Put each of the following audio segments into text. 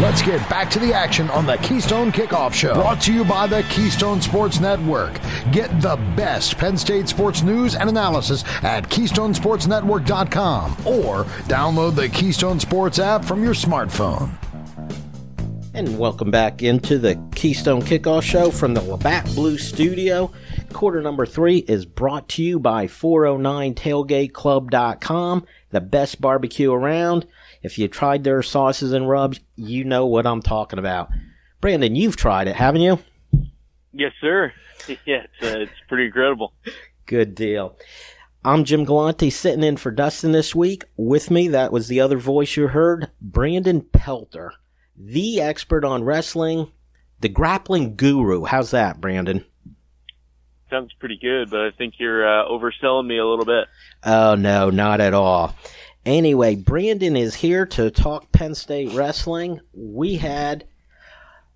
Let's get back to the action on the Keystone Kickoff Show. Brought to you by the Keystone Sports Network. Get the best Penn State sports news and analysis at KeystonesportsNetwork.com or download the Keystone Sports app from your smartphone. And welcome back into the Keystone Kickoff Show from the Labatt Blue Studio. Quarter number three is brought to you by 409tailgateclub.com, the best barbecue around. If you tried their sauces and rubs, you know what I'm talking about. Brandon, you've tried it, haven't you? Yes, sir. Yeah, it's, uh, it's pretty incredible. Good deal. I'm Jim Galante sitting in for Dustin this week. With me, that was the other voice you heard, Brandon Pelter, the expert on wrestling, the grappling guru. How's that, Brandon? Sounds pretty good, but I think you're uh, overselling me a little bit. Oh, no, not at all. Anyway, Brandon is here to talk Penn State wrestling. We had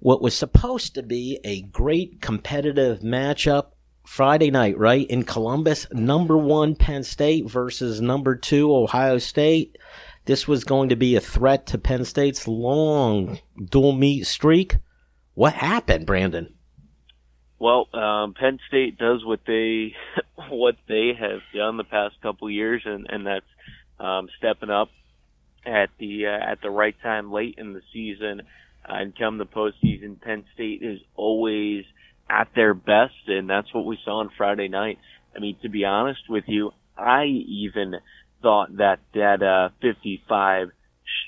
what was supposed to be a great competitive matchup Friday night, right? In Columbus, number one Penn State versus number two Ohio State. This was going to be a threat to Penn State's long dual meet streak. What happened, Brandon? Well, um, Penn State does what they what they have done the past couple years, and and that's um, stepping up at the uh, at the right time late in the season. And come the postseason, Penn State is always at their best, and that's what we saw on Friday night. I mean, to be honest with you, I even thought that that uh, 55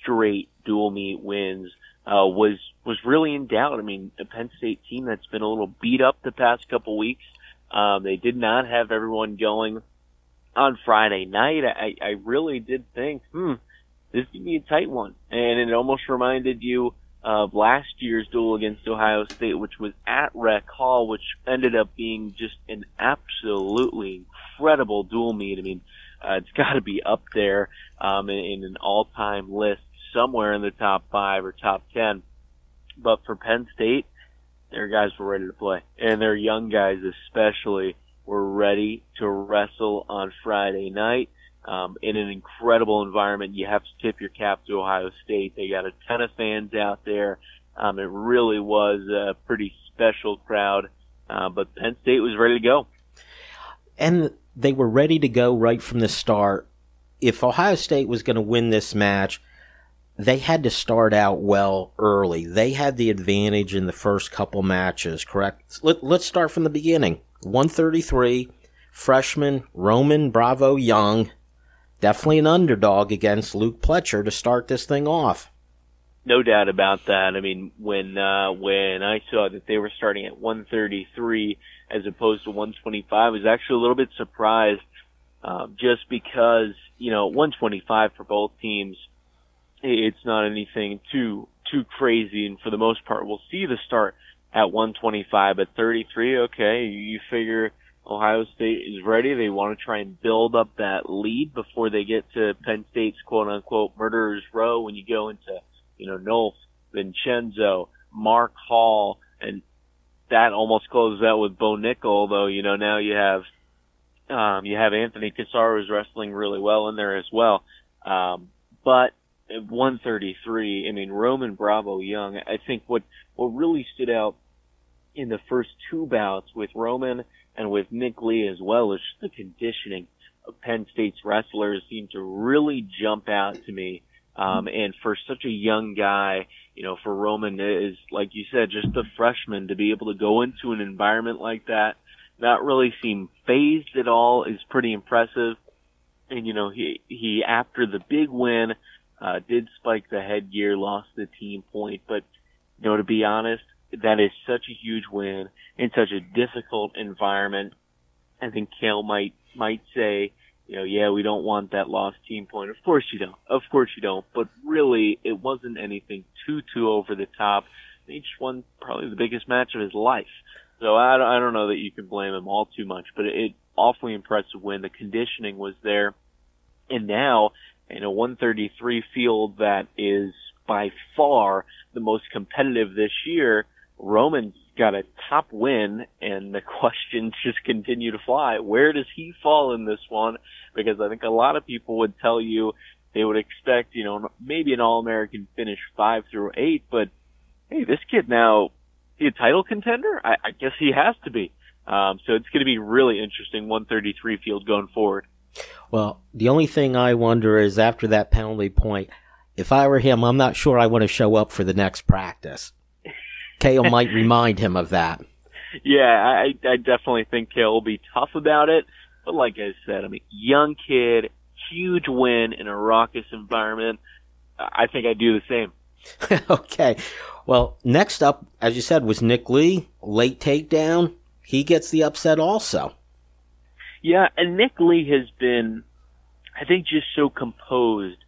straight dual meet wins uh, was was really in doubt. I mean, a Penn State team that's been a little beat up the past couple weeks. Um, they did not have everyone going on Friday night, I, I really did think, hmm, this could be a tight one. And it almost reminded you of last year's duel against Ohio State, which was at Rec Hall, which ended up being just an absolutely incredible dual meet. I mean, uh, it's got to be up there um, in, in an all-time list somewhere in the top five or top ten. But for Penn State, their guys were ready to play, and their young guys especially were ready to wrestle on Friday night. Um, in an incredible environment. You have to tip your cap to Ohio State. They got a ton of fans out there. Um, it really was a pretty special crowd, uh, but Penn State was ready to go. And they were ready to go right from the start. If Ohio State was going to win this match, they had to start out well early. They had the advantage in the first couple matches, correct? Let, us start from the beginning. 133, freshman Roman Bravo Young, definitely an underdog against Luke Pletcher to start this thing off. No doubt about that. I mean, when uh, when I saw that they were starting at 133 as opposed to 125, I was actually a little bit surprised, uh, just because you know 125 for both teams, it's not anything too too crazy, and for the most part, we'll see the start at 125. At 33, okay, you figure Ohio State is ready. They want to try and build up that lead before they get to Penn State's quote unquote murderer's row when you go into, you know, Nolf, Vincenzo, Mark Hall, and that almost closes out with Bo Nickal, although, you know, now you have, um, you have Anthony Cassaro who's wrestling really well in there as well. Um, but 133, I mean, Roman Bravo Young, I think what, what really stood out in the first two bouts with Roman and with Nick Lee as well is just the conditioning of Penn State's wrestlers seemed to really jump out to me. Um, and for such a young guy, you know, for Roman is, like you said, just a freshman to be able to go into an environment like that, not really seem phased at all is pretty impressive. And, you know, he, he, after the big win, uh, did spike the headgear, lost the team point, but, you know, to be honest, that is such a huge win in such a difficult environment. I think Cael might might say, you know, yeah, we don't want that lost team point. Of course you don't. Of course you don't. But really, it wasn't anything too too over the top. He just won probably the biggest match of his life. So I I don't know that you can blame him all too much, but it, it awfully impressive win. The conditioning was there, and now in a 133 field that is by far the most competitive this year Roman's got a top win, and the questions just continue to fly. Where does he fall in this one? Because I think a lot of people would tell you they would expect, you know, maybe an All-American finish five through eight, but hey, this kid now, he a title contender? I, I guess he has to be. Um, so it's going to be really interesting 133 field going forward. Well, the only thing I wonder is after that penalty point, if I were him, I'm not sure I want to show up for the next practice. Cael might remind him of that. Yeah, I, I definitely think Cael will be tough about it. But like I said, I mean, young kid, huge win in a raucous environment. I think I'd do the same. okay. Well, next up, as you said, was Nick Lee, late takedown. He gets the upset also. Yeah, and Nick Lee has been, I think, just so composed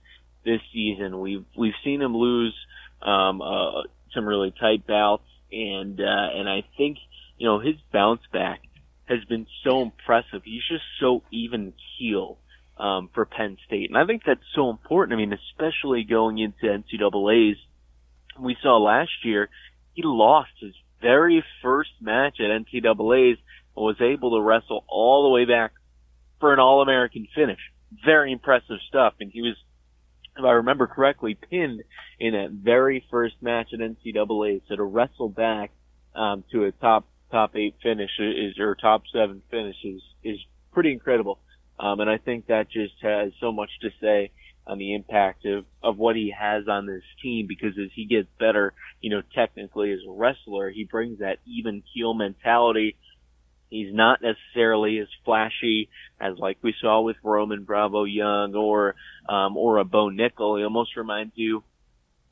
this season. We've we've seen him lose um, uh, some really tight bouts, and uh, and I think you know his bounce back has been so impressive. He's just so even keel um, for Penn State, and I think that's so important. I mean, especially going into NCAA's, we saw last year he lost his very first match at NCAA's was able to wrestle all the way back for an All-American finish. Very impressive stuff, and he was if I remember correctly, pinned in that very first match at NCAA. So to wrestle back um, to a top top eight finish is or top seven finish is is pretty incredible. Um, and I think that just has so much to say on the impact of, of what he has on this team because as he gets better, you know, technically as a wrestler, he brings that even keel mentality He's not necessarily as flashy as like we saw with Roman Bravo Young or um, or a Bo Nickal. He almost reminds you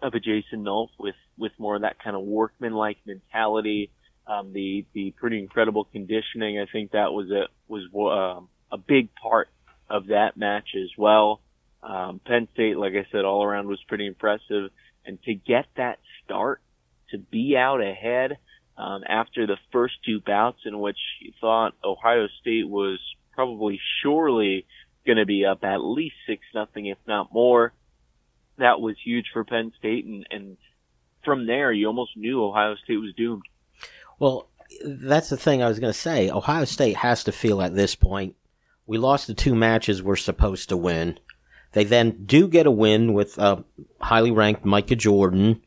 of a Jason Nolf with with more of that kind of workman-like mentality. Um, the the pretty incredible conditioning. I think that was a was uh, a big part of that match as well. Um, Penn State, like I said, all around was pretty impressive, and to get that start, to be out ahead um, after the first two bouts in which you thought Ohio State was probably surely going to be up at least six nothing, if not more. That was huge for Penn State, and, and from there, you almost knew Ohio State was doomed. Well, that's the thing I was going to say. Ohio State has to feel at this point we lost the two matches we're supposed to win. They then do get a win with uh, highly ranked Micah Jordan.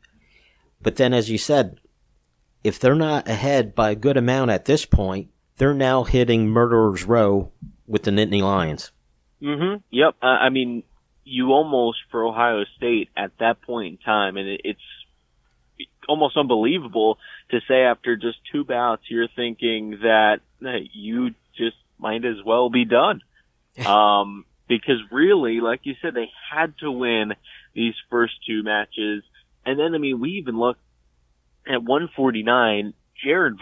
But then, as you said, if they're not ahead by a good amount at this point, they're now hitting murderer's row with the Nittany Lions. Mm-hmm. Yep. Uh, I mean, you almost for Ohio State at that point in time, and it, it's almost unbelievable to say after just two bouts, you're thinking that hey, you just might as well be done. um, because really, like you said, they had to win these first two matches. And then, I mean, we even looked at 149, Jarod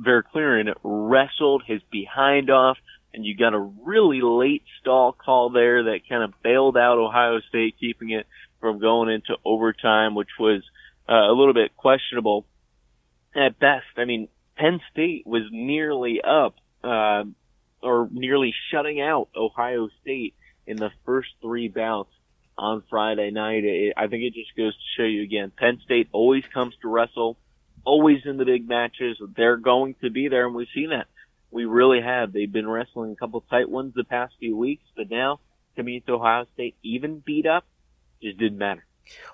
Verkleeren wrestled his behind off, and you got a really late stall call there that kind of bailed out Ohio State, keeping it from going into overtime, which was uh, a little bit questionable at best. I mean, Penn State was nearly up, uh, or nearly shutting out Ohio State in the first three bouts on Friday night. It, I think it just goes to show you again, Penn State always comes to wrestle, always in the big matches. They're going to be there, and we've seen that. We really have. They've been wrestling a couple tight ones the past few weeks, but now coming into Ohio State, even beat up, just didn't matter.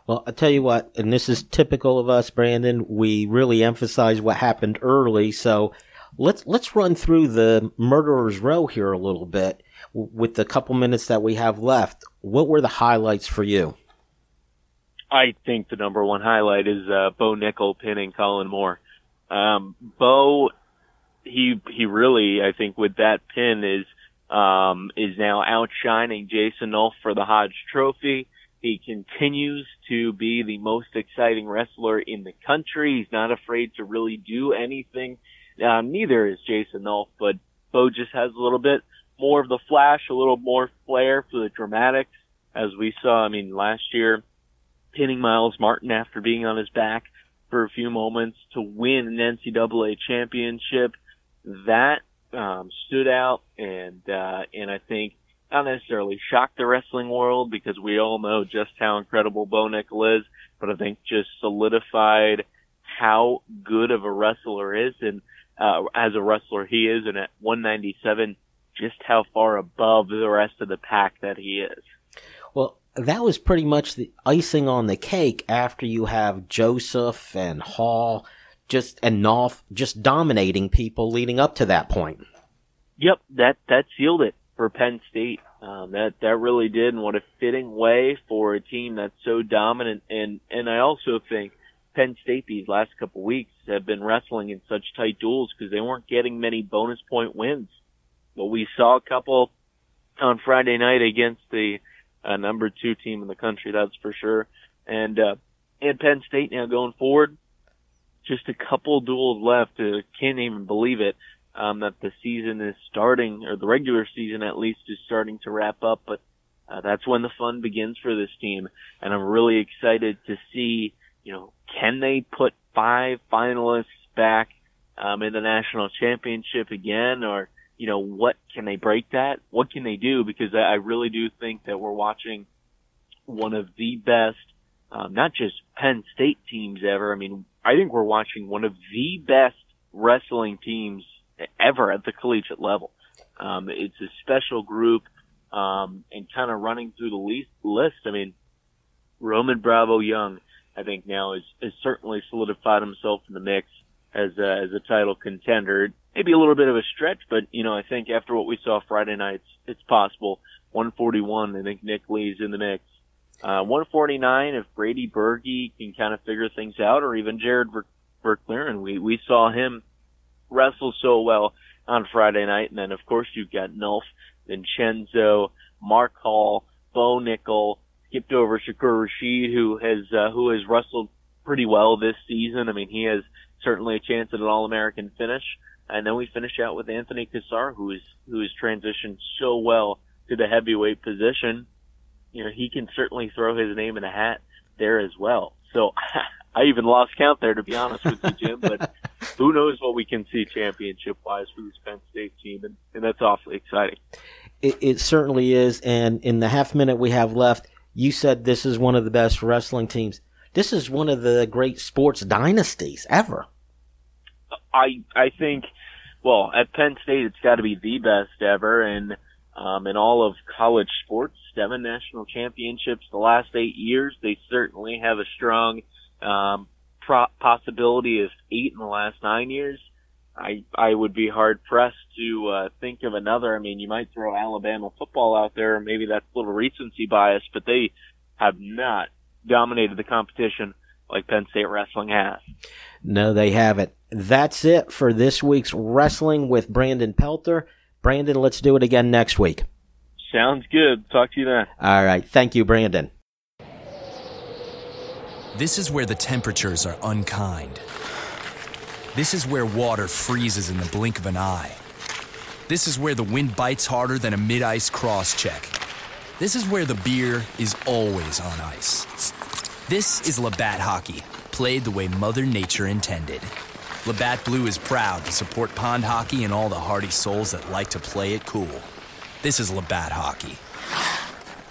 Well, I tell you what, and this is typical of us, Brandon. We really emphasize what happened early, so let's let's run through the murderer's row here a little bit with the couple minutes that we have left, what were the highlights for you? I think the number one highlight is uh, Bo Nickal pinning Kollin Moore. Um, Bo, he he really, I think, with that pin is um, is now outshining Jason Nolf for the Hodge Trophy. He continues to be the most exciting wrestler in the country. He's not afraid to really do anything. Um, neither is Jason Nolf, but Bo just has a little bit more of the flash, a little more flair for the dramatics, as we saw. I mean, last year, pinning Myles Martin after being on his back for a few moments to win an NCAA championship. That um, stood out, and uh, and I think not necessarily shocked the wrestling world because we all know just how incredible Bo Nickal is, but I think just solidified how good of a wrestler is and uh, as a wrestler he is, and at 197 just how far above the rest of the pack that he is. Well, that was pretty much the icing on the cake after you have Joseph and Hall just and Nolf just dominating people leading up to that point. Yep, that that sealed it for Penn State. Um, that that really did, and what a fitting way for a team that's so dominant. And and I also think Penn State these last couple weeks have been wrestling in such tight duels because they weren't getting many bonus point wins. But we saw a couple on Friday night against the uh, number two team in the country, that's for sure. And uh, and Penn State now going forward, just a couple duels left. Uh, can't even believe it um, that the season is starting, or the regular season at least is starting to wrap up. But uh, that's when the fun begins for this team, and I'm really excited to see, you know, can they put five finalists back um, in the national championship again, or you know, what can they break that? What can they do? Because I really do think that we're watching one of the best, um, not just Penn State teams ever. I mean, I think we're watching one of the best wrestling teams ever at the collegiate level. Um, it's a special group, um, and kind of running through the list. I mean, Roman Bravo Young, I think now is, is certainly solidified himself in the mix as a, as a title contender maybe a little bit of a stretch, but you know, I think after what we saw Friday night, it's, it's possible. 141, I think Nick Lee's in the mix. Uh, 149, if Brady Berge can kind of figure things out, or even Jarod Ver- Verkleeren, we we saw him wrestle so well on Friday night, and then of course you've got Nolf, Vincenzo, Mark Hall, Bo Nickal, skipped over Shakur Rasheed, who has uh, who has wrestled pretty well this season. I mean, he has certainly a chance at an All American finish. And then we finish out with Anthony Cassar, who is who has transitioned so well to the heavyweight position. You know, he can certainly throw his name in a hat there as well. So I even lost count there, to be honest with you, Jim. But who knows what we can see championship wise for this Penn State team, and, and that's awfully exciting. It, it certainly is. And in the half minute we have left, you said this is one of the best wrestling teams. This is one of the great sports dynasties ever. I I think well, at Penn State, it's got to be the best ever, and um, in all of college sports, seven national championships the last eight years. They certainly have a strong um, pro- possibility of eight in the last nine years. I I would be hard pressed to uh, think of another. I mean, you might throw Alabama football out there, maybe that's a little recency bias, but they have not dominated the competition like Penn State wrestling has. No, they haven't. That's it for this week's Wrestling with Brandon Pelter. Brandon, let's do it again next week. Sounds good. Talk to you then. All right. Thank you, Brandon. This is where the temperatures are unkind. This is where water freezes in the blink of an eye. This is where the wind bites harder than a mid ice cross check. This is where the beer is always on ice. This is Labatt Hockey, played the way Mother Nature intended. Labatt Blue is proud to support pond hockey and all the hardy souls that like to play it cool. This is Labatt Hockey.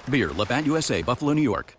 Beer, Labatt USA, Buffalo, New York.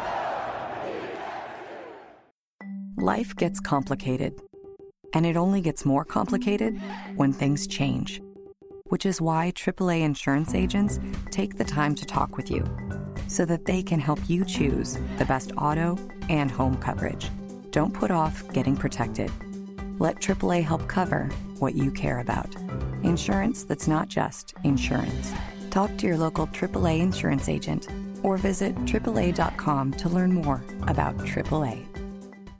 Life gets complicated, and it only gets more complicated when things change. Which is why AAA insurance agents take the time to talk with you so that they can help you choose the best auto and home coverage. Don't put off getting protected. Let AAA help cover what you care about. Insurance that's not just insurance. Talk to your local AAA insurance agent or visit AAA.com to learn more about AAA.